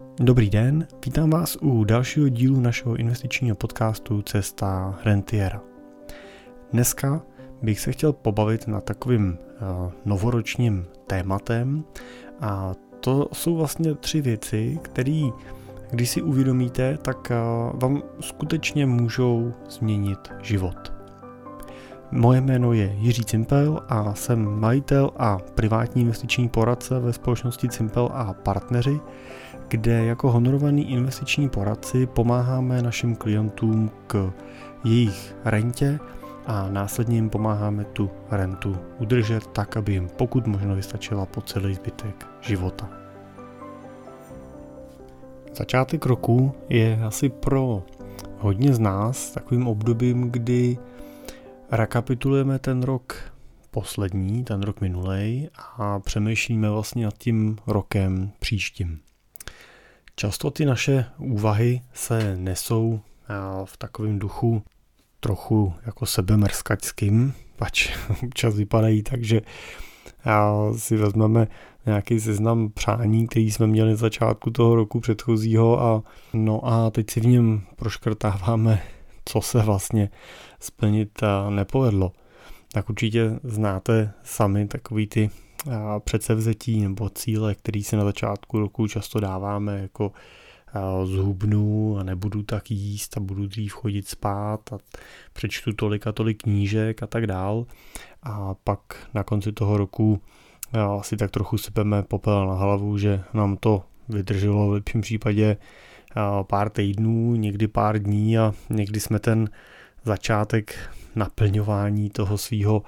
Dobrý den, vítám vás u dalšího dílu našeho investičního podcastu Cesta Rentiera. Dneska bych se chtěl pobavit na takovým uh, novoročním tématem a to jsou vlastně tři věci, které když si uvědomíte, tak uh, vám skutečně můžou změnit život. Moje jméno je Jiří Cimpel a jsem majitel a privátní investiční poradce ve společnosti Cimpel a partneři, kde jako honorovaný investiční poradci pomáháme našim klientům k jejich rentě a následně jim pomáháme tu rentu udržet tak, aby jim pokud možno vystačila po celý zbytek života. Začátek roku je asi pro hodně z nás takovým obdobím, kdy rekapitulujeme ten rok poslední, ten rok minulej a přemýšlíme vlastně nad tím rokem příštím. Často ty naše úvahy se nesou v takovém duchu trochu jako sebemrskačským, pač občas vypadají tak, že si vezmeme nějaký seznam přání, který jsme měli na začátku toho roku předchozího a no a teď si v něm proškrtáváme, co se vlastně splnit nepovedlo. Tak určitě znáte sami takový ty předsevzetí nebo cíle, který si na začátku roku často dáváme, jako zhubnu a nebudu tak jíst a budu dřív chodit spát a přečtu tolik a tolik knížek a tak dál. A pak na konci toho roku si tak trochu sypeme popel na hlavu, že nám to vydrželo v lepším případě pár týdnů, někdy pár dní a někdy jsme ten začátek naplňování toho svého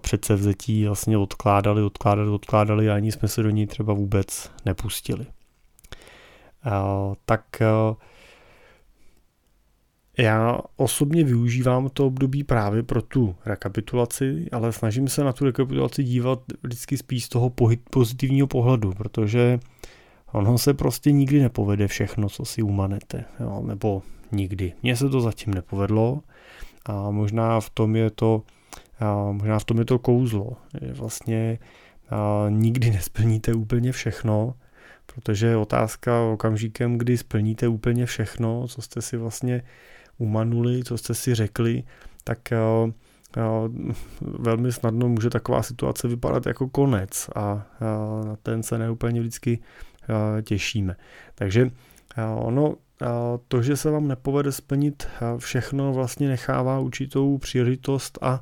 předsevzetí vlastně odkládali, odkládali, odkládali a ani jsme se do ní třeba vůbec nepustili. Tak já osobně využívám to období právě pro tu rekapitulaci, ale snažím se na tu rekapitulaci dívat vždycky spíš z toho pozitivního pohledu, protože ono se prostě nikdy nepovede všechno, co si umanete, jo, nebo nikdy. Mně se to zatím nepovedlo a možná v tom je to a možná v tom je to kouzlo. Je vlastně a nikdy nesplníte úplně všechno, protože je otázka okamžikem, kdy splníte úplně všechno, co jste si vlastně umanuli, co jste si řekli, tak a, a, velmi snadno může taková situace vypadat jako konec a, a na ten se neúplně vždycky těšíme. Takže ono to, že se vám nepovede splnit všechno, vlastně nechává určitou příležitost a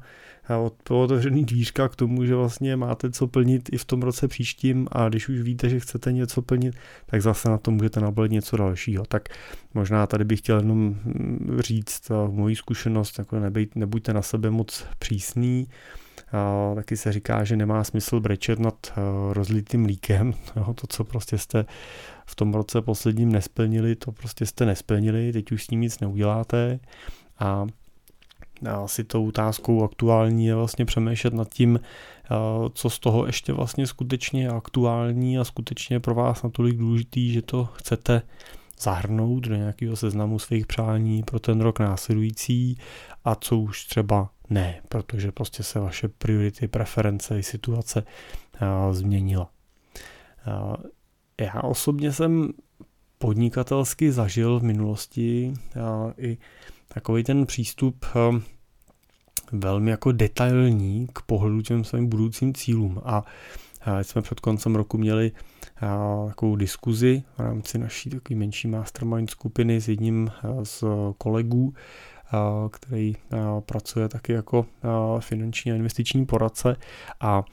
otevřený dvířka k tomu, že vlastně máte co plnit i v tom roce příštím a když už víte, že chcete něco plnit, tak zase na to můžete nabalit něco dalšího. Tak možná tady bych chtěl jenom mm, říct moji zkušenost, jako nebejt, nebuďte na sebe moc přísný, taky se říká, že nemá smysl brečet nad rozlitým líkem. To, co prostě jste v tom roce posledním nesplnili, to prostě jste nesplnili, teď už s tím nic neuděláte. A asi tou otázkou aktuální je vlastně přemýšlet nad tím, co z toho ještě vlastně skutečně aktuální a skutečně pro vás natolik důležitý, že to chcete zahrnout do nějakého seznamu svých přání pro ten rok následující a co už třeba ne, protože prostě se vaše priority, preference i situace změnila. Já osobně jsem podnikatelsky zažil v minulosti i takový ten přístup velmi jako detailní k pohledu těm svým budoucím cílům. A jsme před koncem roku měli takovou diskuzi v rámci naší takové menší mastermind skupiny s jedním z kolegů, který pracuje taky jako finanční a investiční poradce. A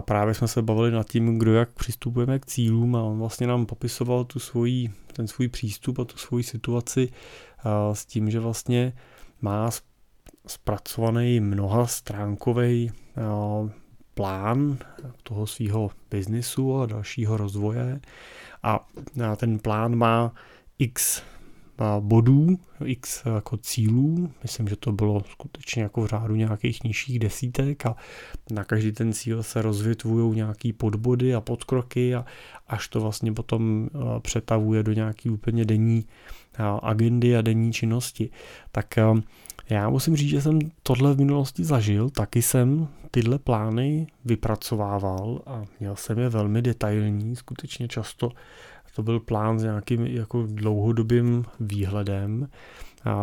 právě jsme se bavili nad tím, kdo jak přistupujeme k cílům a on vlastně nám popisoval tu svoji, ten svůj přístup a tu svoji situaci s tím, že vlastně má zpracovaný mnoha stránkový plán toho svého biznisu a dalšího rozvoje a ten plán má x bodů, x jako cílů, myslím, že to bylo skutečně jako v řádu nějakých nižších desítek a na každý ten cíl se rozvětvují nějaký podbody a podkroky a až to vlastně potom přetavuje do nějaký úplně denní agendy a denní činnosti. Tak já musím říct, že jsem tohle v minulosti zažil, taky jsem tyhle plány vypracovával a měl jsem je velmi detailní, skutečně často to byl plán s nějakým jako dlouhodobým výhledem,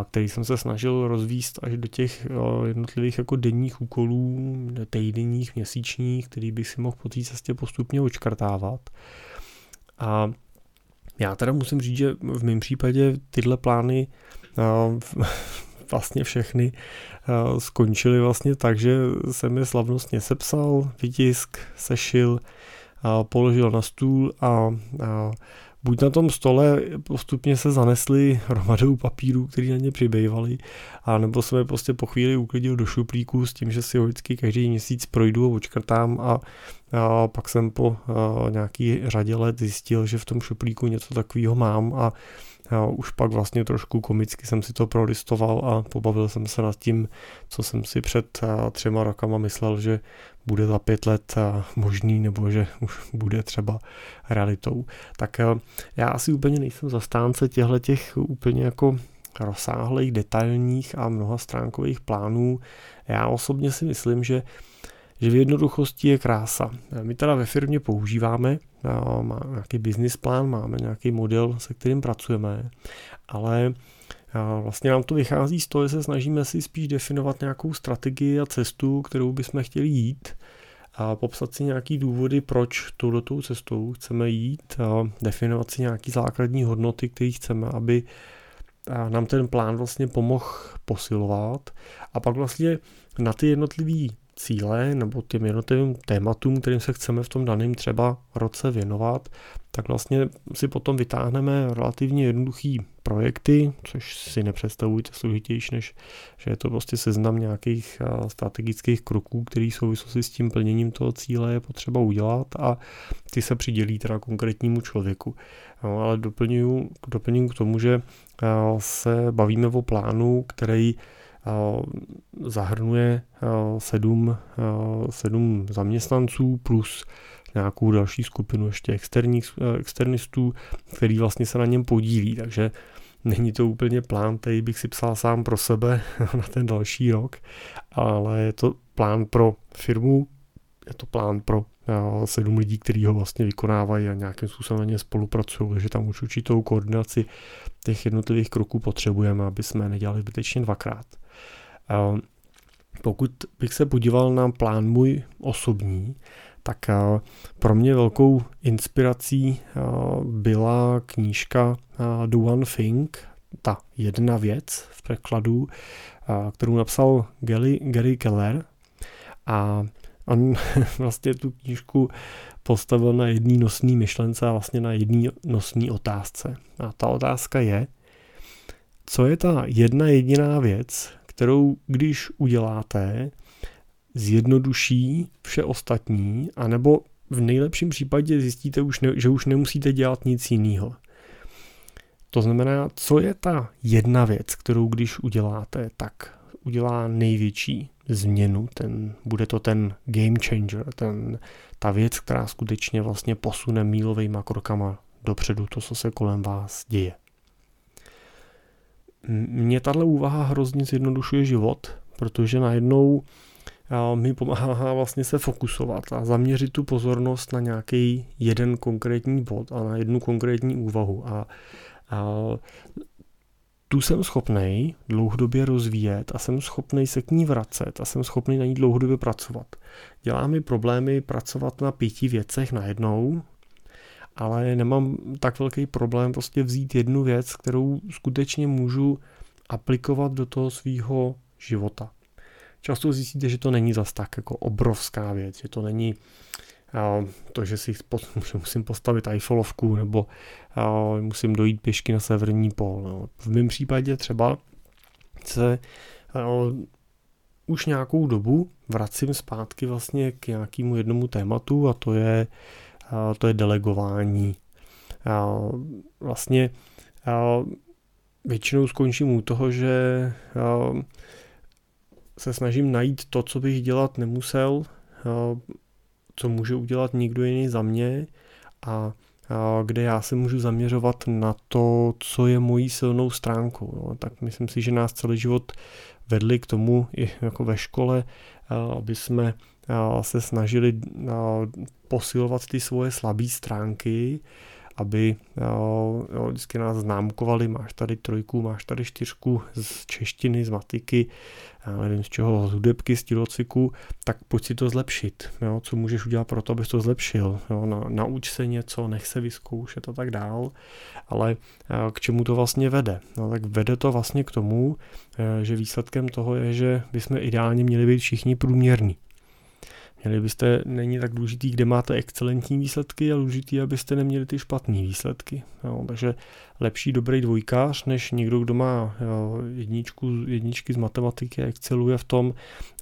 který jsem se snažil rozvíst až do těch jednotlivých jako denních úkolů, týdenních, měsíčních, který bych si mohl po té cestě postupně očkrtávat. A já teda musím říct, že v mém případě tyhle plány vlastně všechny skončily vlastně tak, že jsem je slavnostně sepsal, vytisk, sešil, položil na stůl a, a buď na tom stole postupně se zanesly hromadou papírů, který na ně přibývaly, a nebo jsem je prostě po chvíli uklidil do šuplíku s tím, že si ho vždycky každý měsíc projdu a očkrtám a, a pak jsem po a, nějaký řadě let zjistil, že v tom šuplíku něco takového mám a a už pak vlastně trošku komicky jsem si to prolistoval a pobavil jsem se nad tím, co jsem si před třema rokama myslel, že bude za pět let možný nebo že už bude třeba realitou. Tak já asi úplně nejsem zastánce těchto těch úplně jako rozsáhlých, detailních a mnoha stránkových plánů. Já osobně si myslím, že že v jednoduchosti je krása. My teda ve firmě používáme, máme nějaký business plán, máme nějaký model, se kterým pracujeme, ale vlastně nám to vychází z toho, že se snažíme si spíš definovat nějakou strategii a cestu, kterou bychom chtěli jít a popsat si nějaký důvody, proč touto cestou chceme jít a definovat si nějaký základní hodnoty, které chceme, aby nám ten plán vlastně pomohl posilovat a pak vlastně na ty jednotlivé cíle nebo těm jednotlivým tématům, kterým se chceme v tom daném třeba roce věnovat, tak vlastně si potom vytáhneme relativně jednoduchý projekty, což si nepředstavujte složitější, než že je to prostě seznam nějakých strategických kroků, který souvislosti s tím plněním toho cíle je potřeba udělat a ty se přidělí teda konkrétnímu člověku. No, ale doplňuji, doplňuji k tomu, že se bavíme o plánu, který zahrnuje sedm, sedm zaměstnanců plus nějakou další skupinu ještě externích, externistů, který vlastně se na něm podílí, takže není to úplně plán, který bych si psal sám pro sebe na ten další rok, ale je to plán pro firmu, je to plán pro sedm lidí, kteří ho vlastně vykonávají a nějakým způsobem na ně spolupracují, takže tam už určitou koordinaci těch jednotlivých kroků potřebujeme, aby jsme nedělali zbytečně dvakrát. Pokud bych se podíval na plán můj osobní, tak pro mě velkou inspirací byla knížka The One Thing, ta jedna věc v překladu, kterou napsal Gary, Gary Keller a on vlastně tu knížku postavil na jedné nosné myšlence a vlastně na jedné nosné otázce. A ta otázka je, co je ta jedna jediná věc, kterou když uděláte, zjednoduší vše ostatní, anebo v nejlepším případě zjistíte, už že už nemusíte dělat nic jiného. To znamená, co je ta jedna věc, kterou když uděláte, tak udělá největší změnu, ten, bude to ten game changer, ten, ta věc, která skutečně vlastně posune mílovými krokama dopředu to, co se kolem vás děje. Mě tahle úvaha hrozně zjednodušuje život, protože najednou mi pomáhá vlastně se fokusovat a zaměřit tu pozornost na nějaký jeden konkrétní bod a na jednu konkrétní úvahu. A, a tu jsem schopný dlouhodobě rozvíjet a jsem schopný se k ní vracet a jsem schopný na ní dlouhodobě pracovat. Dělá mi problémy pracovat na pěti věcech najednou, ale nemám tak velký problém prostě vzít jednu věc, kterou skutečně můžu aplikovat do toho svého života. Často zjistíte, že to není zas tak jako obrovská věc, že to není to, že si musím postavit Eiffelovku nebo musím dojít pěšky na severní pol. No. V mém případě třeba se už nějakou dobu vracím zpátky vlastně k nějakému jednomu tématu a to je to je delegování. Vlastně většinou skončím u toho, že se snažím najít to, co bych dělat nemusel, co může udělat někdo jiný za mě a kde já se můžu zaměřovat na to, co je mojí silnou stránkou. No, tak myslím si, že nás celý život vedli k tomu, i jako ve škole, aby jsme se snažili posilovat ty svoje slabé stránky aby jo, vždycky nás známkovali, máš tady trojku, máš tady čtyřku z češtiny, z matiky, já nevím z čeho, z hudebky, z tělociku, tak pojď si to zlepšit. Jo, co můžeš udělat pro to, abys to zlepšil. Jo, na, nauč se něco, nech se vyzkoušet a tak dál. Ale k čemu to vlastně vede? No, tak vede to vlastně k tomu, že výsledkem toho je, že bychom ideálně měli být všichni průměrní. Měli byste, není tak důležitý, kde máte excelentní výsledky, ale důležitý, abyste neměli ty špatné výsledky. Jo, takže lepší dobrý dvojkář, než někdo, kdo má jo, jedničku, jedničky z matematiky a exceluje v tom,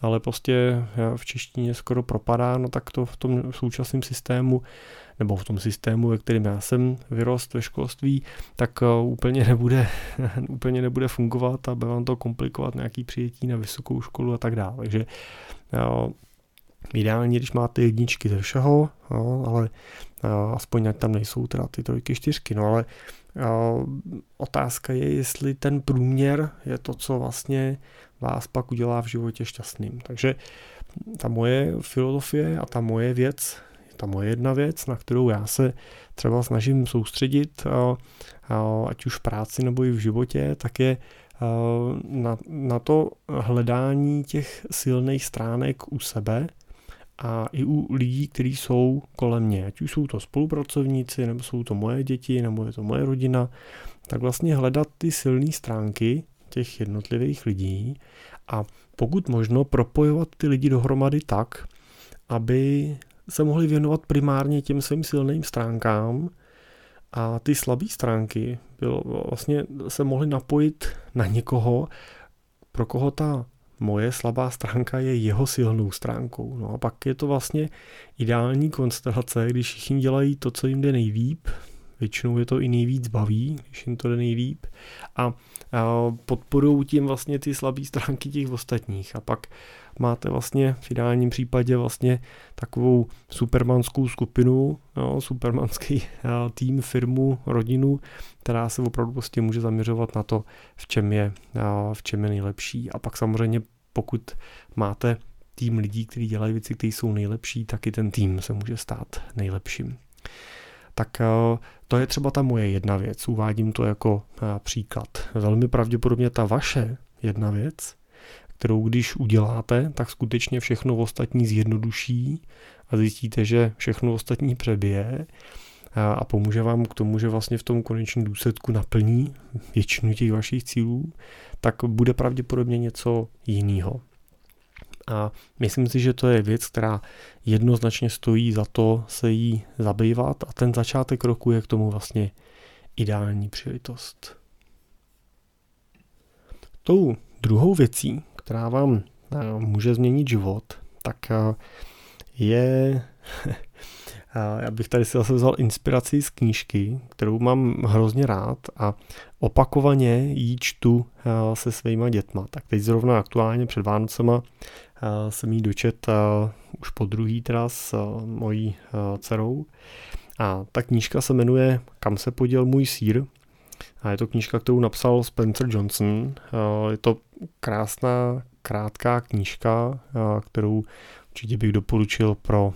ale prostě jo, v češtině skoro propadá, no tak to v tom současném systému nebo v tom systému, ve kterém já jsem vyrost ve školství, tak uh, úplně nebude, úplně nebude fungovat a bude vám to komplikovat nějaký přijetí na vysokou školu a tak dále. Takže jo, Ideálně, když máte jedničky ze všeho, no, ale uh, aspoň ať tam nejsou teda ty trojky, čtyřky, no ale uh, otázka je, jestli ten průměr je to, co vlastně vás pak udělá v životě šťastným. Takže ta moje filozofie a ta moje věc, ta moje jedna věc, na kterou já se třeba snažím soustředit, uh, ať už v práci nebo i v životě, tak je na, na to hledání těch silných stránek u sebe a i u lidí, kteří jsou kolem mě, ať už jsou to spolupracovníci, nebo jsou to moje děti, nebo je to moje rodina, tak vlastně hledat ty silné stránky těch jednotlivých lidí a pokud možno propojovat ty lidi dohromady tak, aby se mohli věnovat primárně těm svým silným stránkám a ty slabé stránky bylo, vlastně se mohly napojit na někoho, pro koho ta moje slabá stránka je jeho silnou stránkou. No a pak je to vlastně ideální konstelace, když všichni dělají to, co jim jde nejlíp, většinou je to i nejvíc baví, když jim to jde nejlíp. A, a podporují tím vlastně ty slabé stránky těch ostatních. A pak máte vlastně v ideálním případě vlastně takovou supermanskou skupinu, no, supermanský tým, firmu, rodinu, která se opravdu prostě může zaměřovat na to, v čem je, v čem je nejlepší. A pak samozřejmě pokud máte tým lidí, kteří dělají věci, které jsou nejlepší, tak i ten tým se může stát nejlepším. Tak to je třeba ta moje jedna věc, uvádím to jako příklad. Velmi pravděpodobně ta vaše jedna věc kterou když uděláte, tak skutečně všechno ostatní zjednoduší a zjistíte, že všechno ostatní přebije a pomůže vám k tomu, že vlastně v tom konečném důsledku naplní většinu těch vašich cílů, tak bude pravděpodobně něco jiného. A myslím si, že to je věc, která jednoznačně stojí za to se jí zabývat a ten začátek roku je k tomu vlastně ideální příležitost. Tou druhou věcí, která vám eh, může změnit život, tak eh, je, eh, já bych tady si zase vzal inspiraci z knížky, kterou mám hrozně rád a opakovaně ji čtu se svýma dětma. Tak teď zrovna aktuálně před Vánocema jsem jí dočet už po druhý teda s mojí dcerou. A ta knížka se jmenuje Kam se poděl můj sír a je to knížka, kterou napsal Spencer Johnson. Je to krásná, krátká knížka, kterou určitě bych doporučil pro,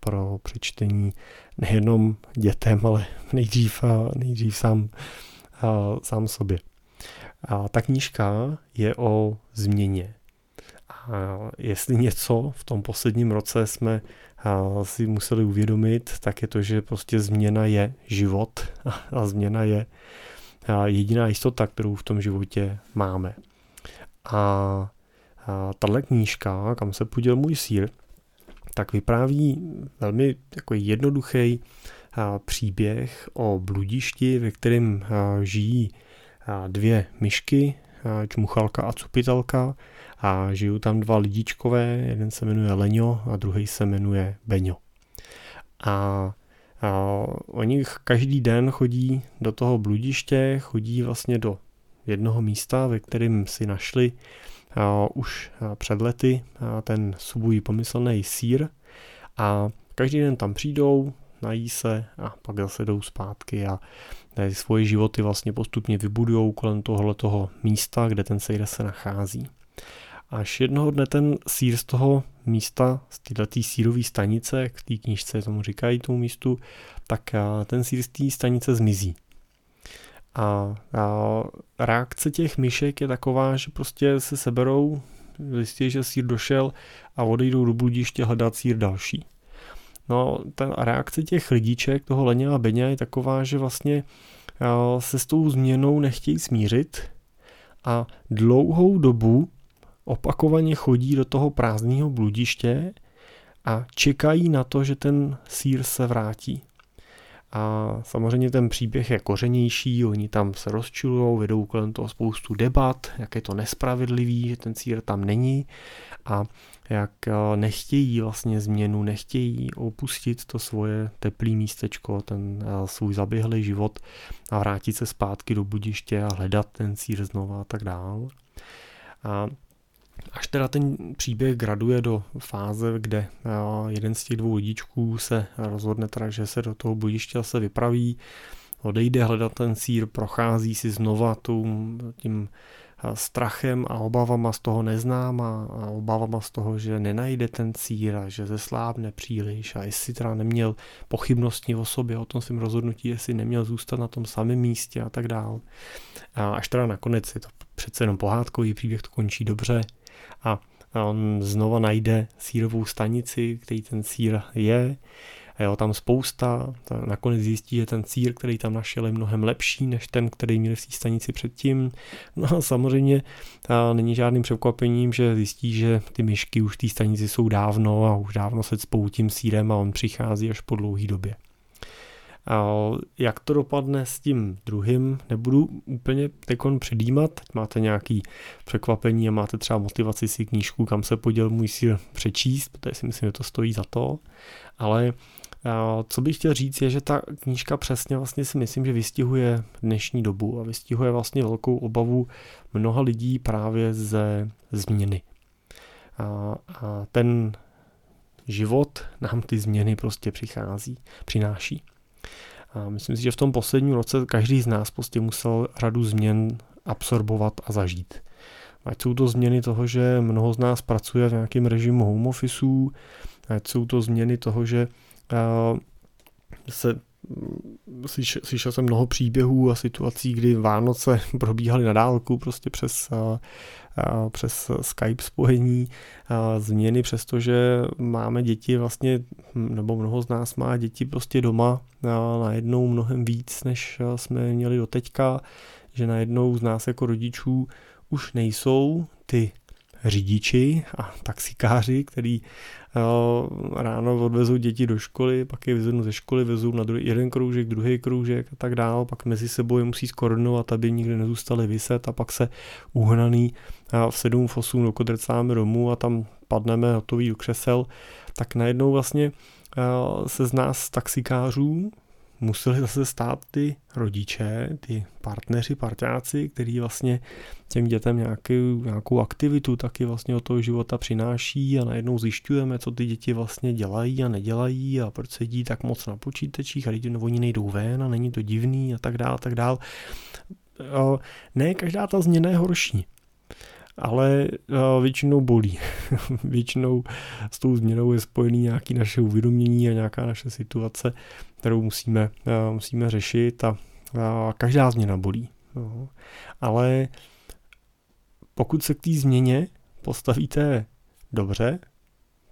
pro přečtení nejenom dětem, ale nejdřív, nejdřív sám, sám sobě. A ta knížka je o změně. A jestli něco v tom posledním roce jsme si museli uvědomit, tak je to, že prostě změna je život a změna je jediná jistota, kterou v tom životě máme. A, a tahle knížka, kam se poděl můj sír, tak vypráví velmi jako jednoduchý příběh o bludišti, ve kterém žijí dvě myšky, čmuchalka a cupitelka a žijou tam dva lidičkové, jeden se jmenuje Leňo a druhý se jmenuje Beňo. A a oni každý den chodí do toho bludiště, chodí vlastně do jednoho místa, ve kterém si našli už před lety ten svůj pomyslný sír a každý den tam přijdou, nají se a pak zase jdou zpátky a svoje životy vlastně postupně vybudují kolem tohoto místa, kde ten sejr se nachází. Až jednoho dne ten sír z toho místa, z této sírové stanice, jak v té knížce tomu říkají tomu místu, tak ten sír z té stanice zmizí. A, a reakce těch myšek je taková, že prostě se seberou, zjistí, že sír došel a odejdou do bludiště hledat sír další. No, ta reakce těch lidíček, toho Leně a Beně je taková, že vlastně se s tou změnou nechtějí smířit a dlouhou dobu opakovaně chodí do toho prázdného bludiště a čekají na to, že ten sír se vrátí. A samozřejmě ten příběh je kořenější, oni tam se rozčilují, vedou kolem toho spoustu debat, jak je to nespravedlivý, že ten sír tam není a jak eh, nechtějí vlastně změnu, nechtějí opustit to svoje teplý místečko, ten eh, svůj zaběhlý život a vrátit se zpátky do budiště a hledat ten sír znova a tak dál. A Až teda ten příběh graduje do fáze, kde eh, jeden z těch dvou lidičků se rozhodne teda, že se do toho budiště se vypraví, odejde hledat ten sír, prochází si znova tím strachem a obavama z toho neznám a, obavama z toho, že nenajde ten cíl a že zeslábne příliš a jestli teda neměl pochybnosti o sobě, o tom svým rozhodnutí, jestli neměl zůstat na tom samém místě a tak dál. A až teda nakonec je to přece jenom pohádkový příběh, to končí dobře a on znova najde sírovou stanici, který ten sír je Jo, tam spousta, nakonec zjistí, že ten cír, který tam našel, je mnohem lepší než ten, který měl v té stanici předtím. No a samozřejmě a není žádným překvapením, že zjistí, že ty myšky už v té stanici jsou dávno a už dávno se cpou tím sírem a on přichází až po dlouhé době. Jak to dopadne s tím druhým, nebudu úplně tekon předjímat, teď máte nějaký překvapení a máte třeba motivaci si knížku, kam se poděl můj sír přečíst, protože si myslím, že to stojí za to, ale co bych chtěl říct je, že ta knížka přesně vlastně si myslím, že vystihuje dnešní dobu a vystihuje vlastně velkou obavu mnoha lidí právě ze změny. A, a ten život nám ty změny prostě přichází, přináší. A myslím si, že v tom posledním roce každý z nás prostě musel řadu změn absorbovat a zažít. Ať jsou to změny toho, že mnoho z nás pracuje v nějakém režimu home office, ať jsou to změny toho, že se slyšel jsem mnoho příběhů a situací, kdy Vánoce probíhaly na dálku prostě přes, přes Skype spojení, změny, přestože máme děti vlastně, nebo mnoho z nás má děti prostě doma najednou mnohem víc, než jsme měli do teďka, že najednou z nás jako rodičů už nejsou ty řidiči a taxikáři, který uh, ráno odvezou děti do školy, pak je vyzvednou ze školy, vezou na druhý, jeden kroužek, druhý kroužek a tak dál, pak mezi sebou je musí skoordinovat, aby nikdy nezůstali vyset a pak se uhnaný uh, v 7 v 8 dokodrcáme domů a tam padneme hotový do křesel, tak najednou vlastně uh, se z nás taxikářů museli zase stát ty rodiče, ty partneři, parťáci, kteří vlastně těm dětem nějaký, nějakou aktivitu taky vlastně od toho života přináší a najednou zjišťujeme, co ty děti vlastně dělají a nedělají a proč sedí tak moc na počítačích a lidi, no, oni nejdou ven a není to divný a tak dál, tak dál. Ne, každá ta změna je horší ale uh, většinou bolí. většinou s tou změnou je spojený nějaké naše uvědomění a nějaká naše situace, kterou musíme, uh, musíme řešit a každá změna bolí. No. Ale pokud se k té změně postavíte dobře,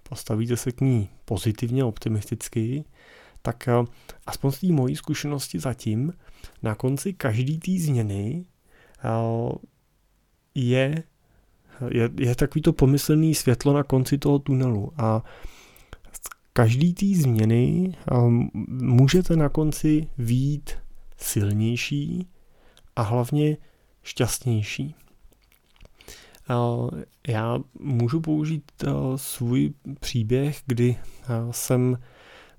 postavíte se k ní pozitivně, optimisticky, tak aspoň z té mojí zkušenosti zatím, na konci každé té změny je je, je takový to pomyslný světlo na konci toho tunelu a každý té změny um, můžete na konci výjít silnější a hlavně šťastnější. Uh, já můžu použít uh, svůj příběh, kdy uh, jsem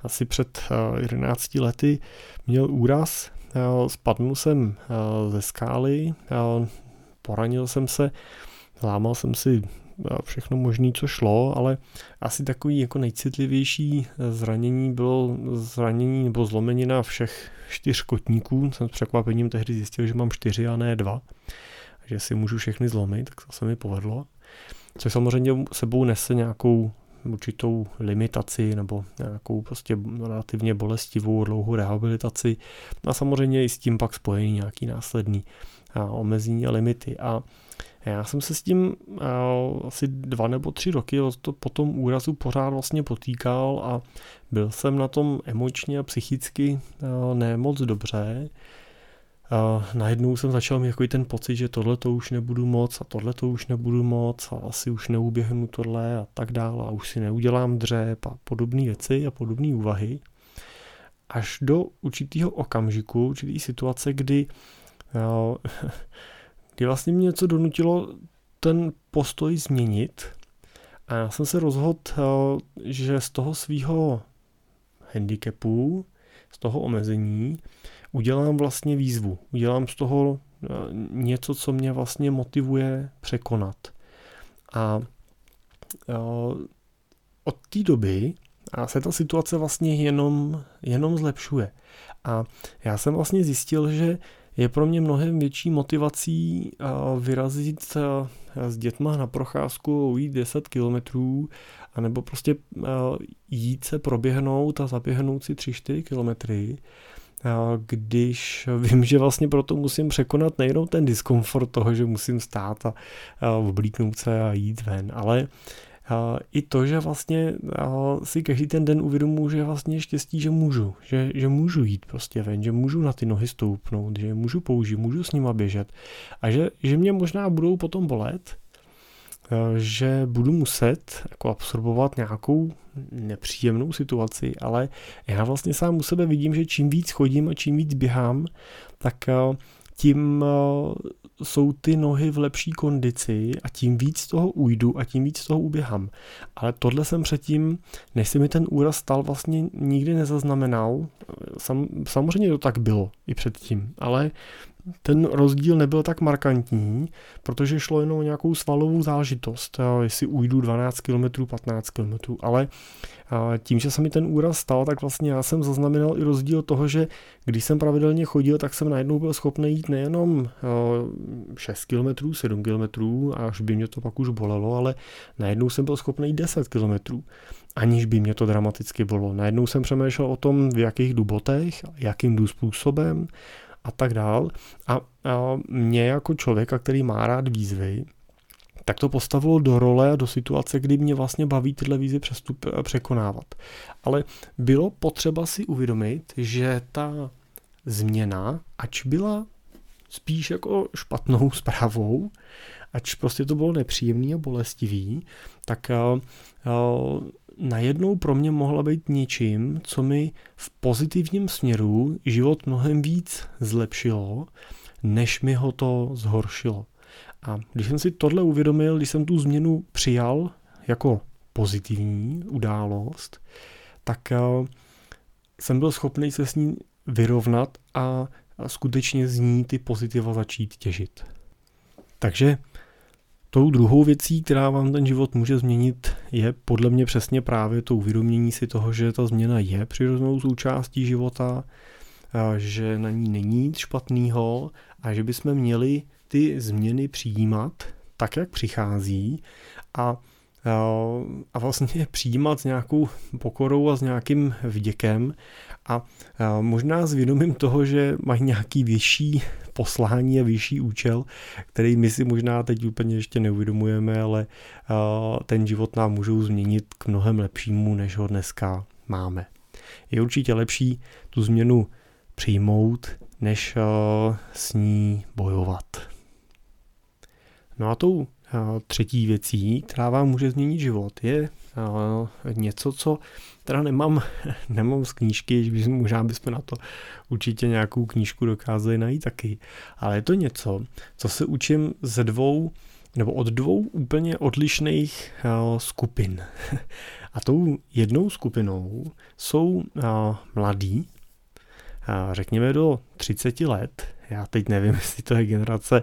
asi před 11 lety měl úraz, spadnul jsem ze skály, poranil jsem se Lámal jsem si eh, všechno možné, co šlo, ale asi takový jako nejcitlivější eh, zranění bylo zranění nebo zlomenina všech čtyř kotníků. Jsem s překvapením tehdy zjistil, že mám čtyři a ne dva. Že si můžu všechny zlomit, tak to se mi povedlo. což samozřejmě sebou nese nějakou určitou limitaci nebo nějakou prostě relativně bolestivou dlouhou rehabilitaci a samozřejmě i s tím pak spojený nějaký následný omezení a limity. A já jsem se s tím asi dva nebo tři roky po tom úrazu pořád vlastně potýkal a byl jsem na tom emočně a psychicky ne moc dobře. A najednou jsem začal mít takový ten pocit, že tohle to už nebudu moc a tohle to už nebudu moc a asi už neuběhnu tohle a tak dále a už si neudělám dřep a podobné věci a podobné úvahy. Až do určitého okamžiku, určitý situace, kdy, kdy vlastně mě něco donutilo ten postoj změnit a já jsem se rozhodl, že z toho svého handicapu, z toho omezení, udělám vlastně výzvu, udělám z toho eh, něco, co mě vlastně motivuje překonat. A eh, od té doby a se ta situace vlastně jenom, jenom zlepšuje. A já jsem vlastně zjistil, že je pro mě mnohem větší motivací eh, vyrazit s dětma na procházku, ujít 10 kilometrů, anebo prostě jít se proběhnout a zaběhnout si 3-4 kilometry, když vím, že vlastně proto musím překonat nejenom ten diskomfort toho, že musím stát a oblíknout se a jít ven, ale i to, že vlastně si každý ten den uvědomuji, že vlastně štěstí, že můžu, že, že můžu jít prostě ven, že můžu na ty nohy stoupnout, že můžu použít, můžu s nima běžet. A že, že mě možná budou potom bolet, že budu muset jako absorbovat nějakou nepříjemnou situaci, ale já vlastně sám u sebe vidím, že čím víc chodím a čím víc běhám, tak eh, tím eh, jsou ty nohy v lepší kondici a tím víc toho ujdu a tím víc toho uběhám. Ale tohle jsem předtím, než se mi ten úraz stal, vlastně nikdy nezaznamenal. Sam, samozřejmě to tak bylo i předtím, ale ten rozdíl nebyl tak markantní, protože šlo jenom o nějakou svalovou zážitost, jestli ujdu 12 km, 15 km, ale tím, že se mi ten úraz stal, tak vlastně já jsem zaznamenal i rozdíl toho, že když jsem pravidelně chodil, tak jsem najednou byl schopný jít nejenom 6 km, 7 km, až by mě to pak už bolelo, ale najednou jsem byl schopný jít 10 km aniž by mě to dramaticky bylo. Najednou jsem přemýšlel o tom, v jakých jdu botech, jakým způsobem, a tak dál. A, a mě jako člověka, který má rád výzvy, tak to postavilo do role a do situace, kdy mě vlastně baví tyhle výzvy přestup, překonávat. Ale bylo potřeba si uvědomit, že ta změna, ač byla spíš jako špatnou zprávou, ač prostě to bylo nepříjemný a bolestivý, tak najednou pro mě mohla být něčím, co mi v pozitivním směru život mnohem víc zlepšilo, než mi ho to zhoršilo. A když jsem si tohle uvědomil, když jsem tu změnu přijal jako pozitivní událost, tak eh, jsem byl schopný se s ní vyrovnat a skutečně z ní ty pozitiva začít těžit. Takže Tou druhou věcí, která vám ten život může změnit, je podle mě přesně právě to uvědomění si toho, že ta změna je přirozenou součástí života, že na ní není nic špatného a že bychom měli ty změny přijímat tak, jak přichází a a vlastně přijímat s nějakou pokorou a s nějakým vděkem a možná s vědomím toho, že mají nějaký vyšší poslání a vyšší účel, který my si možná teď úplně ještě neuvědomujeme, ale ten život nám můžou změnit k mnohem lepšímu, než ho dneska máme. Je určitě lepší tu změnu přijmout, než s ní bojovat. No a tou třetí věcí, která vám může změnit život, je něco, co teda nemám, nemám z knížky, že možná bychom na to určitě nějakou knížku dokázali najít taky, ale je to něco, co se učím ze dvou nebo od dvou úplně odlišných skupin. A tou jednou skupinou jsou mladí, řekněme do 30 let, já teď nevím, jestli to je generace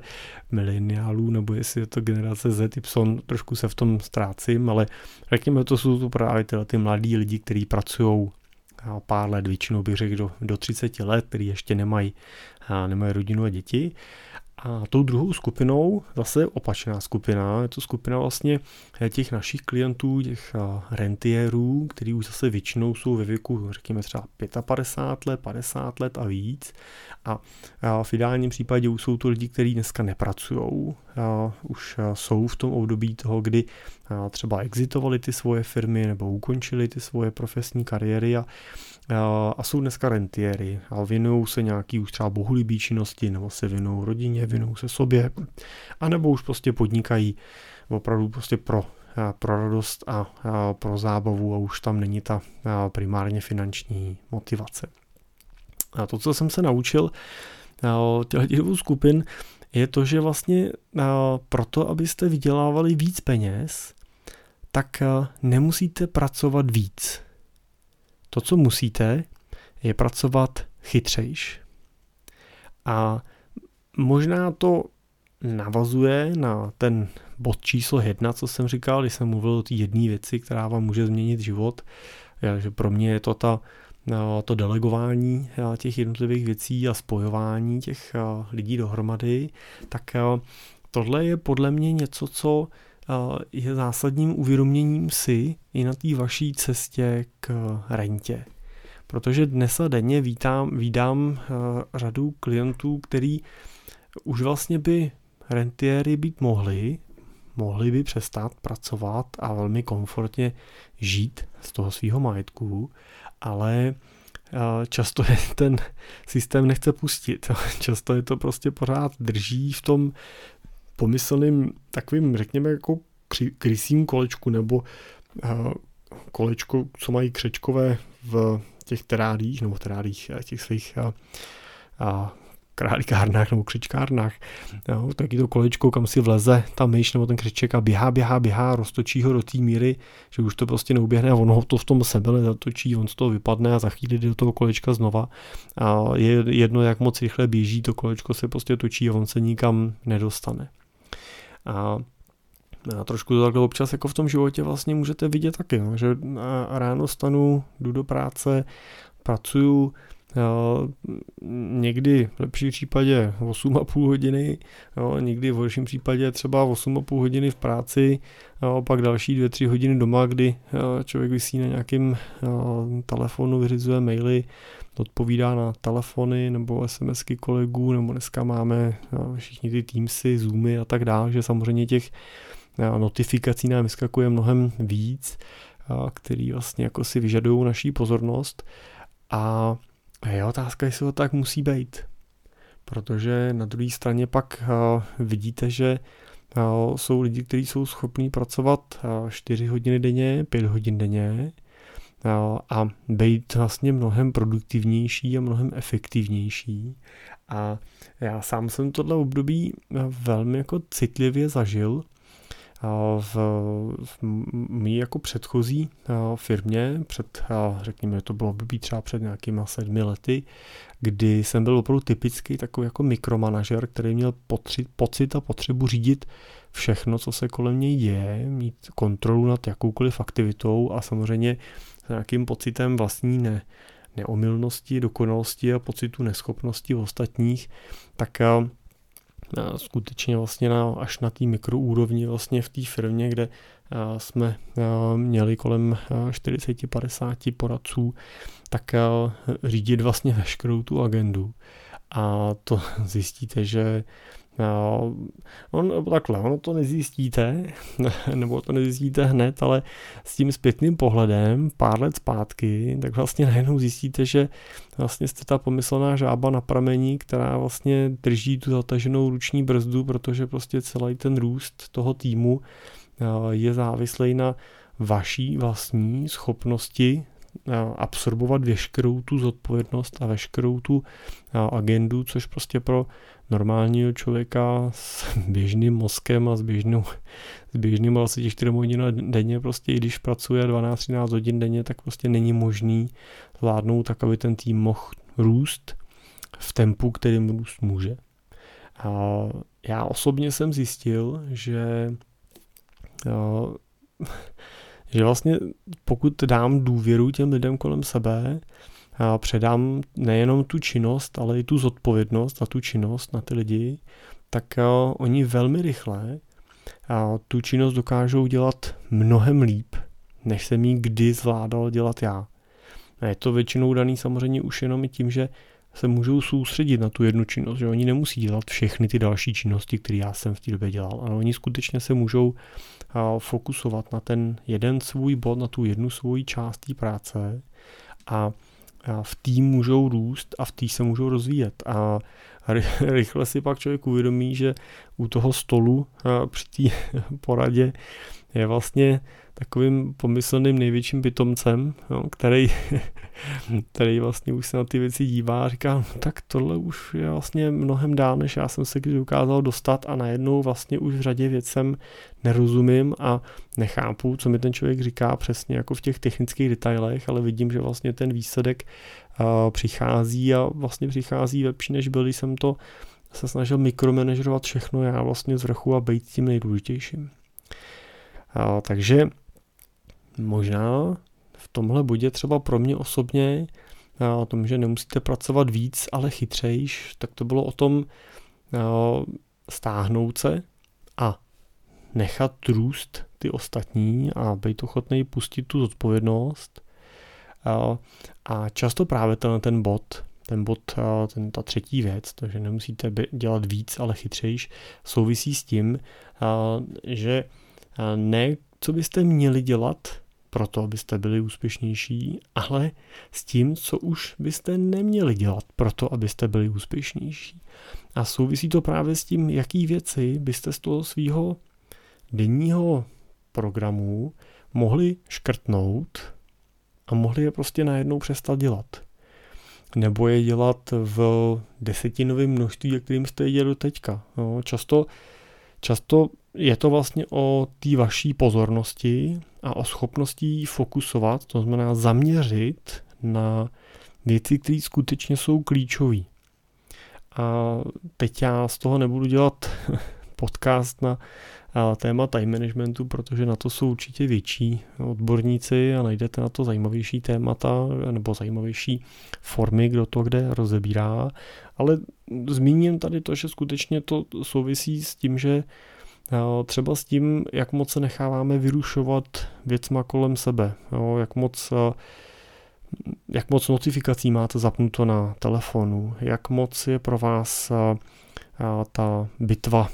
mileniálů, nebo jestli je to generace Z, Y, trošku se v tom ztrácím, ale řekněme, to jsou to právě tyhle ty mladí lidi, kteří pracují pár let, většinou bych řekl do, do 30 let, kteří ještě nemají, nemají rodinu a děti. A tou druhou skupinou, zase opačná skupina, je to skupina vlastně těch našich klientů, těch rentiérů, který už zase většinou jsou ve věku, řekněme třeba 55 let, 50 let a víc. A v ideálním případě už jsou to lidi, kteří dneska nepracují, už jsou v tom období toho, kdy třeba exitovali ty svoje firmy nebo ukončili ty svoje profesní kariéry a a jsou dneska rentiéry. A věnují se nějaký už třeba bohulibý činnosti, nebo se věnují rodině, věnují se sobě, a nebo už prostě podnikají opravdu prostě pro, pro radost a, pro zábavu a už tam není ta primárně finanční motivace. A to, co jsem se naučil těchto dvou skupin, je to, že vlastně proto, abyste vydělávali víc peněz, tak nemusíte pracovat víc to, co musíte, je pracovat chytřejš. A možná to navazuje na ten bod číslo jedna, co jsem říkal, když jsem mluvil o té jedné věci, která vám může změnit život. že pro mě je to ta, no, to delegování těch jednotlivých věcí a spojování těch lidí dohromady, tak tohle je podle mě něco, co je zásadním uvědoměním si i na té vaší cestě k rentě. Protože dnes a denně vítám, vídám řadu klientů, který už vlastně by rentiéry být mohli, mohli by přestat pracovat a velmi komfortně žít z toho svého majetku, ale často je ten systém nechce pustit. Často je to prostě pořád drží v tom pomyslným takovým, řekněme, jako krysím kolečku nebo uh, kolečko, co mají křečkové v těch terádích nebo terádích eh, těch svých uh, uh, králíkárnách nebo křičkárnách. Jo, taky to kolečko, kam si vleze ta myš nebo ten křiček a běhá, běhá, běhá, roztočí ho do té míry, že už to prostě neuběhne a on ho to v tom sebe zatočí, on z toho vypadne a za chvíli jde do toho kolečka znova. A je jedno, jak moc rychle běží, to kolečko se prostě točí a on se nikam nedostane. A a trošku to takhle občas jako v tom životě vlastně můžete vidět taky, no, že ráno stanu, jdu do práce, pracuju, někdy v lepším případě 8,5 hodiny, jo, někdy v horším případě třeba 8,5 hodiny v práci, jo, pak další 2-3 hodiny doma, kdy jo, člověk vysí na nějakém telefonu, vyřizuje maily, odpovídá na telefony nebo SMSky kolegů, nebo dneska máme jo, všichni ty Teamsy, Zoomy a tak dále, že samozřejmě těch notifikací nám vyskakuje mnohem víc, který vlastně jako si vyžadují naší pozornost. A je otázka, jestli to tak musí být. Protože na druhé straně pak vidíte, že jsou lidi, kteří jsou schopní pracovat 4 hodiny denně, 5 hodin denně a být vlastně mnohem produktivnější a mnohem efektivnější. A já sám jsem tohle období velmi jako citlivě zažil, v, v mý jako předchozí firmě, před, řekněme, to bylo by třeba před nějakýma sedmi lety, kdy jsem byl opravdu typický takový jako mikromanažer, který měl potři, pocit a potřebu řídit všechno, co se kolem něj děje, mít kontrolu nad jakoukoliv aktivitou a samozřejmě s nějakým pocitem vlastní ne, neomylnosti, dokonalosti a pocitu neschopnosti ostatních, tak skutečně vlastně na, až na té mikroúrovni vlastně v té firmě, kde jsme měli kolem 40-50 poradců, tak řídit vlastně veškerou tu agendu. A to zjistíte, že No, on, takhle, ono to nezjistíte, nebo to nezjistíte hned, ale s tím zpětným pohledem pár let zpátky, tak vlastně najednou zjistíte, že vlastně jste ta pomyslná žába na pramení, která vlastně drží tu zataženou ruční brzdu, protože prostě celý ten růst toho týmu je závislý na vaší vlastní schopnosti absorbovat veškerou tu zodpovědnost a veškerou tu agendu, což prostě pro normálního člověka s běžným mozkem a s, běžnou, s běžným 24 hodin denně, prostě i když pracuje 12-13 hodin denně, tak prostě není možný zvládnout tak, aby ten tým mohl růst v tempu, kterým růst může. A já osobně jsem zjistil, že že vlastně pokud dám důvěru těm lidem kolem sebe, předám nejenom tu činnost, ale i tu zodpovědnost za tu činnost na ty lidi, tak oni velmi rychle tu činnost dokážou dělat mnohem líp, než jsem ji kdy zvládal dělat já. A je to většinou daný samozřejmě už jenom i tím, že se můžou soustředit na tu jednu činnost, že oni nemusí dělat všechny ty další činnosti, které já jsem v té době dělal, ale oni skutečně se můžou fokusovat na ten jeden svůj bod, na tu jednu svoji část té práce a v tým můžou růst a v tý se můžou rozvíjet. A rychle si pak člověk uvědomí, že u toho stolu při té poradě je vlastně takovým pomyslným největším pitomcem, jo, který, který vlastně už se na ty věci dívá a říká, no, tak tohle už je vlastně mnohem dál, než já jsem se kdy dokázal dostat a najednou vlastně už v řadě věcem nerozumím a nechápu, co mi ten člověk říká přesně jako v těch technických detailech, ale vidím, že vlastně ten výsledek uh, přichází a vlastně přichází lepší, než byl, když jsem to se snažil mikromanagerovat všechno já vlastně z vrchu a být tím nejdůležitějším. Uh, takže možná v tomhle bodě třeba pro mě osobně o tom, že nemusíte pracovat víc, ale chytřejš, tak to bylo o tom stáhnout se a nechat růst ty ostatní a být ochotný pustit tu zodpovědnost. A často právě ten, ten bod, ten bod, ten, ta třetí věc, to, že nemusíte dělat víc, ale chytřejš, souvisí s tím, že ne, co byste měli dělat, proto, abyste byli úspěšnější, ale s tím, co už byste neměli dělat proto, abyste byli úspěšnější. A souvisí to právě s tím, jaký věci byste z toho svého denního programu mohli škrtnout a mohli je prostě najednou přestat dělat. Nebo je dělat v desetinovém množství, kterým jste je dělali teďka. No, často, často je to vlastně o té vaší pozornosti a o schopnosti fokusovat, to znamená zaměřit na věci, které skutečně jsou klíčové. A teď já z toho nebudu dělat podcast na téma time managementu, protože na to jsou určitě větší odborníci a najdete na to zajímavější témata nebo zajímavější formy, kdo to kde rozebírá. Ale zmíním tady to, že skutečně to souvisí s tím, že Třeba s tím, jak moc se necháváme vyrušovat věcma kolem sebe, jak moc jak moc notifikací máte zapnuto na telefonu, jak moc je pro vás ta bitva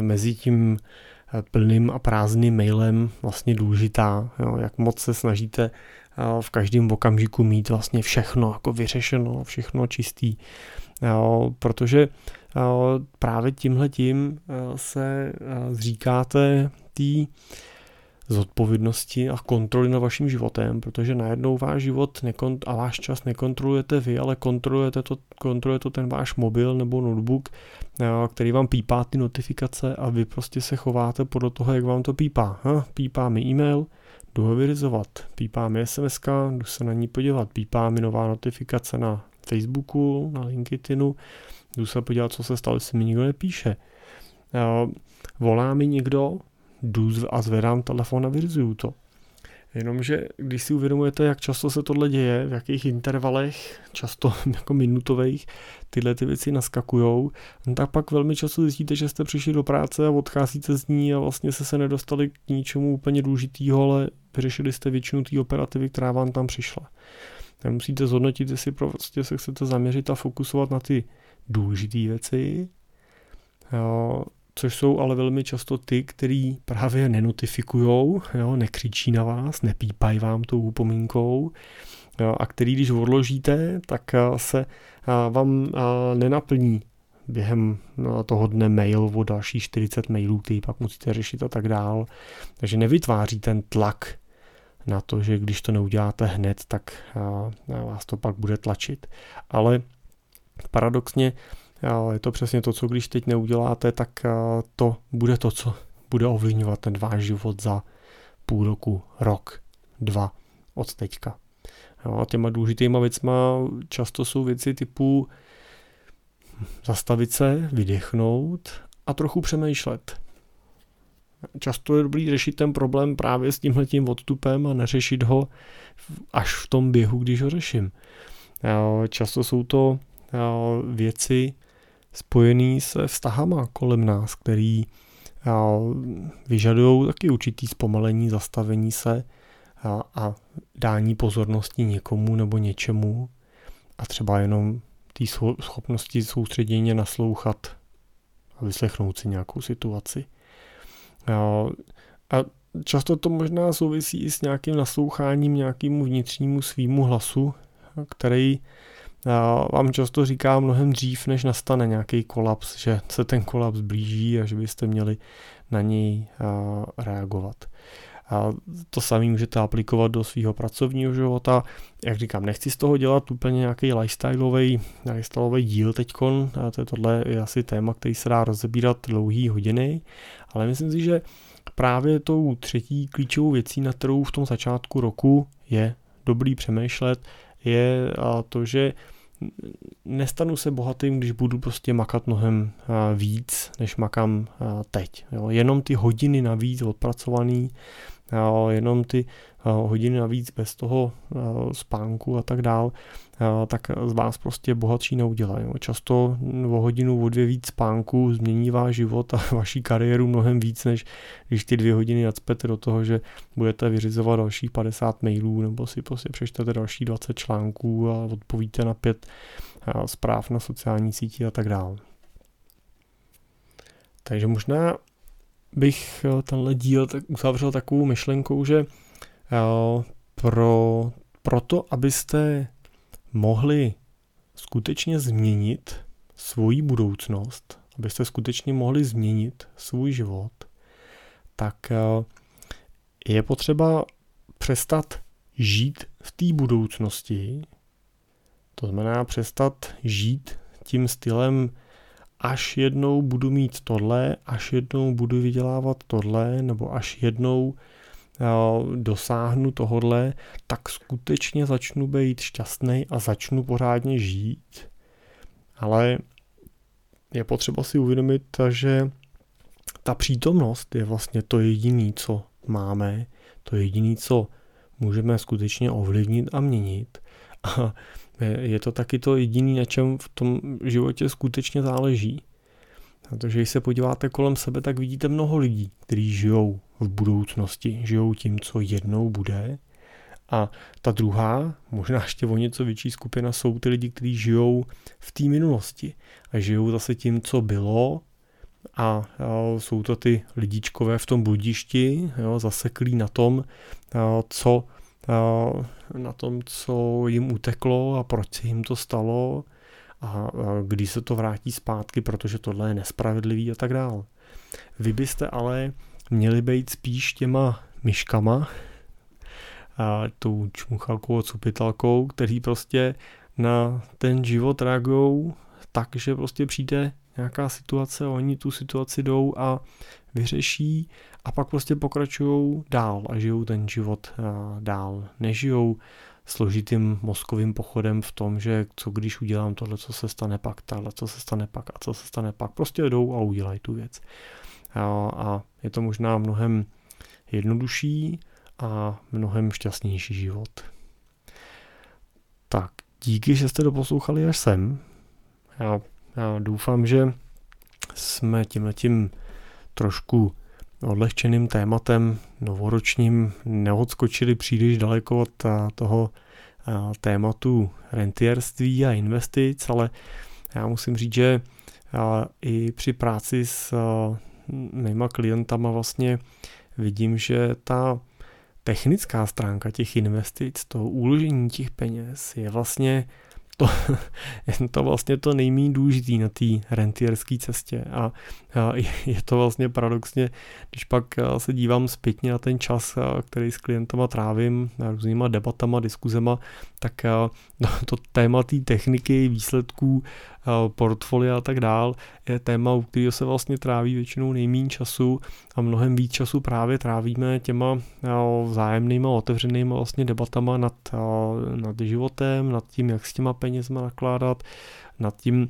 mezi tím plným a prázdným mailem vlastně důležitá, jak moc se snažíte v každém okamžiku mít vlastně všechno jako vyřešeno, všechno čistý, protože právě tímhle tím se zříkáte té zodpovědnosti a kontroly nad vaším životem, protože najednou váš život a váš čas nekontrolujete vy, ale kontrolujete to, kontroluje to ten váš mobil nebo notebook, který vám pípá ty notifikace a vy prostě se chováte podle toho, jak vám to pípá. Ha, pípá mi e-mail, jdu ho vyrizovat, pípá mi SMS, jdu se na ní podívat, pípá mi nová notifikace na Facebooku, na LinkedInu, Jdu se podívat, co se stalo, jestli mi nikdo nepíše. Volá mi někdo, jdu a zvedám telefon a vyřizuju to. Jenomže když si uvědomujete, jak často se tohle děje, v jakých intervalech, často jako minutových, tyhle ty věci naskakujou, no tak pak velmi často zjistíte, že jste přišli do práce a odcházíte z ní a vlastně se se nedostali k ničemu úplně důležitýho, ale vyřešili jste většinu té operativy, která vám tam přišla. Tak musíte zhodnotit, jestli prostě se chcete zaměřit a fokusovat na ty důležité věci, což jsou ale velmi často ty, který právě nenotifikujou, jo, nekřičí na vás, nepípají vám tou upomínkou a který když odložíte, tak se vám nenaplní během toho dne mail o další 40 mailů, který pak musíte řešit a tak dál. Takže nevytváří ten tlak na to, že když to neuděláte hned, tak vás to pak bude tlačit. Ale paradoxně je to přesně to, co když teď neuděláte, tak to bude to, co bude ovlivňovat ten váš život za půl roku, rok, dva od teďka. Jo, a těma důležitýma věcma často jsou věci typu zastavit se, vydechnout a trochu přemýšlet. Často je dobrý řešit ten problém právě s tímhletím odstupem a neřešit ho až v tom běhu, když ho řeším. Často jsou to věci spojený se vztahama kolem nás, který vyžadují taky určitý zpomalení, zastavení se a, a dání pozornosti někomu nebo něčemu a třeba jenom té schopnosti soustředěně naslouchat a vyslechnout si nějakou situaci. A, často to možná souvisí i s nějakým nasloucháním nějakému vnitřnímu svýmu hlasu, který vám často říká mnohem dřív, než nastane nějaký kolaps, že se ten kolaps blíží a že byste měli na něj reagovat. A to samé můžete aplikovat do svého pracovního života. Jak říkám, nechci z toho dělat úplně nějaký lifestyleový, lifestyleový díl teďkon. To je tohle je asi téma, který se dá rozebírat dlouhý hodiny, ale myslím si, že právě tou třetí klíčovou věcí, na kterou v tom začátku roku je dobrý přemýšlet, je to, že nestanu se bohatým, když budu prostě makat mnohem víc, než makám teď. Jo. Jenom ty hodiny navíc odpracovaný jenom ty hodiny navíc bez toho spánku a tak dál, tak z vás prostě bohatší neudělají. Často o hodinu, o dvě víc spánku změní váš život a vaší kariéru mnohem víc, než když ty dvě hodiny nadspete do toho, že budete vyřizovat dalších 50 mailů nebo si prostě přečtete další 20 článků a odpovíte na pět zpráv na sociální síti a tak dále. Takže možná bych eh, tenhle díl tak uzavřel takovou myšlenkou, že eh, pro, pro to, abyste mohli skutečně změnit svoji budoucnost, abyste skutečně mohli změnit svůj život, tak eh, je potřeba přestat žít v té budoucnosti, to znamená přestat žít tím stylem až jednou budu mít tohle, až jednou budu vydělávat tohle, nebo až jednou uh, dosáhnu tohodle, tak skutečně začnu být šťastný a začnu pořádně žít. Ale je potřeba si uvědomit, že ta přítomnost je vlastně to jediné, co máme, to jediné, co můžeme skutečně ovlivnit a měnit. A je to taky to jediné, na čem v tom životě skutečně záleží. Protože když se podíváte kolem sebe, tak vidíte mnoho lidí, kteří žijou v budoucnosti, žijou tím, co jednou bude. A ta druhá, možná ještě o něco větší skupina, jsou ty lidi, kteří žijou v té minulosti a žijou zase tím, co bylo a, jsou to ty lidičkové v tom budišti, jo, zaseklí na tom, co na tom, co jim uteklo a proč se jim to stalo a kdy se to vrátí zpátky, protože tohle je nespravedlivý a tak dál. Vy byste ale měli být spíš těma myškama, a tou čmuchalkou a cupitalkou, který prostě na ten život reagují tak, že prostě přijde nějaká situace, oni tu situaci jdou a vyřeší a pak prostě pokračují dál a žijou ten život dál. Nežijou složitým mozkovým pochodem v tom, že co když udělám tohle, co se stane pak, tohle, co se stane pak a co se stane pak. Prostě jdou a udělají tu věc. A, a je to možná mnohem jednodušší a mnohem šťastnější život. Tak, díky, že jste doposlouchali až sem. Já, já doufám, že jsme tímhletím trošku odlehčeným tématem novoročním neodskočili příliš daleko od toho tématu rentierství a investic, ale já musím říct, že i při práci s mýma klientama vlastně vidím, že ta technická stránka těch investic, to uložení těch peněz je vlastně to, je to vlastně to nejméně důležitý na té rentierské cestě. A, je to vlastně paradoxně, když pak se dívám zpětně na ten čas, který s klientama trávím, různýma debatama, diskuzema, tak to téma té techniky, výsledků, portfolia a tak dál je téma, u kterého se vlastně tráví většinou nejméně času a mnohem víc času právě trávíme těma vzájemnýma otevřenýma vlastně debatama nad, nad životem, nad tím, jak s těma penězma nakládat, nad tím,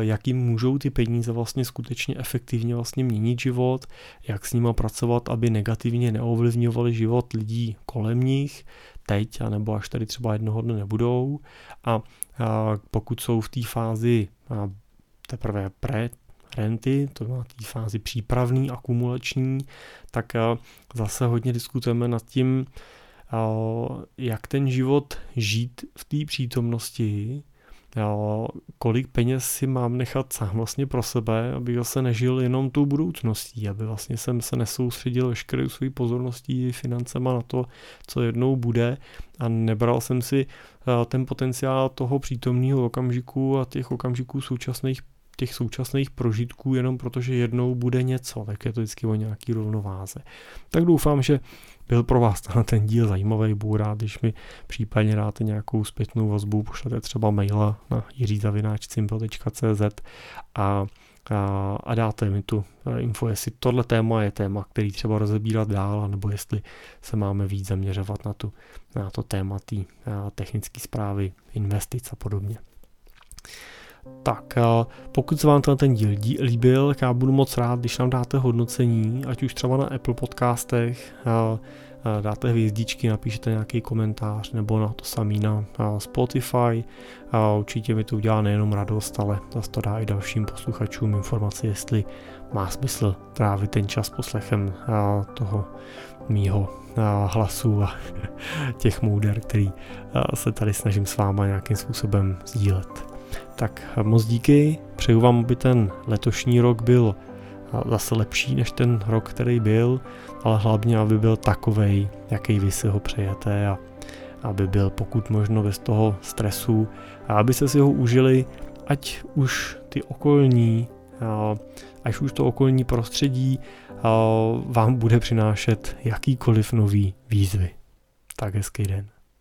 jakým můžou ty peníze vlastně skutečně efektivně vlastně měnit život, jak s nima pracovat, aby negativně neovlivňovali život lidí kolem nich, teď, anebo až tady třeba jednoho dne nebudou. A, pokud jsou v té fázi teprve pre renty, to má té fázi přípravný, akumulační, tak zase hodně diskutujeme nad tím, jak ten život žít v té přítomnosti, kolik peněz si mám nechat sám vlastně pro sebe, abych zase nežil jenom tou budoucností, aby vlastně jsem se nesoustředil veškerou svou pozorností financema na to, co jednou bude. A nebral jsem si ten potenciál toho přítomného okamžiku a těch okamžiků současných těch současných prožitků jenom protože jednou bude něco, tak je to vždycky o nějaký rovnováze. Tak doufám, že byl pro vás ten díl zajímavý, budu rád, když mi případně dáte nějakou zpětnou vazbu, pošlete třeba maila na jiřizavináčcimpel.cz a a, a dáte mi tu eh, info, jestli tohle téma je téma, který třeba rozebírat dál, nebo jestli se máme víc zaměřovat na, tu, na to téma té eh, technické zprávy, investic a podobně. Tak, pokud se vám ten díl líbil, tak já budu moc rád, když nám dáte hodnocení, ať už třeba na Apple podcastech, dáte hvězdičky, napíšete nějaký komentář nebo na to samý na Spotify. Určitě mi to udělá nejenom radost, ale zase to dá i dalším posluchačům informaci, jestli má smysl trávit ten čas poslechem toho mýho hlasu a těch můder, který se tady snažím s váma nějakým způsobem sdílet. Tak moc díky, přeju vám, aby ten letošní rok byl zase lepší než ten rok, který byl, ale hlavně, aby byl takovej, jaký vy si ho přejete a aby byl pokud možno bez toho stresu a aby se si ho užili, ať už ty okolní, až už to okolní prostředí vám bude přinášet jakýkoliv nový výzvy. Tak hezký den.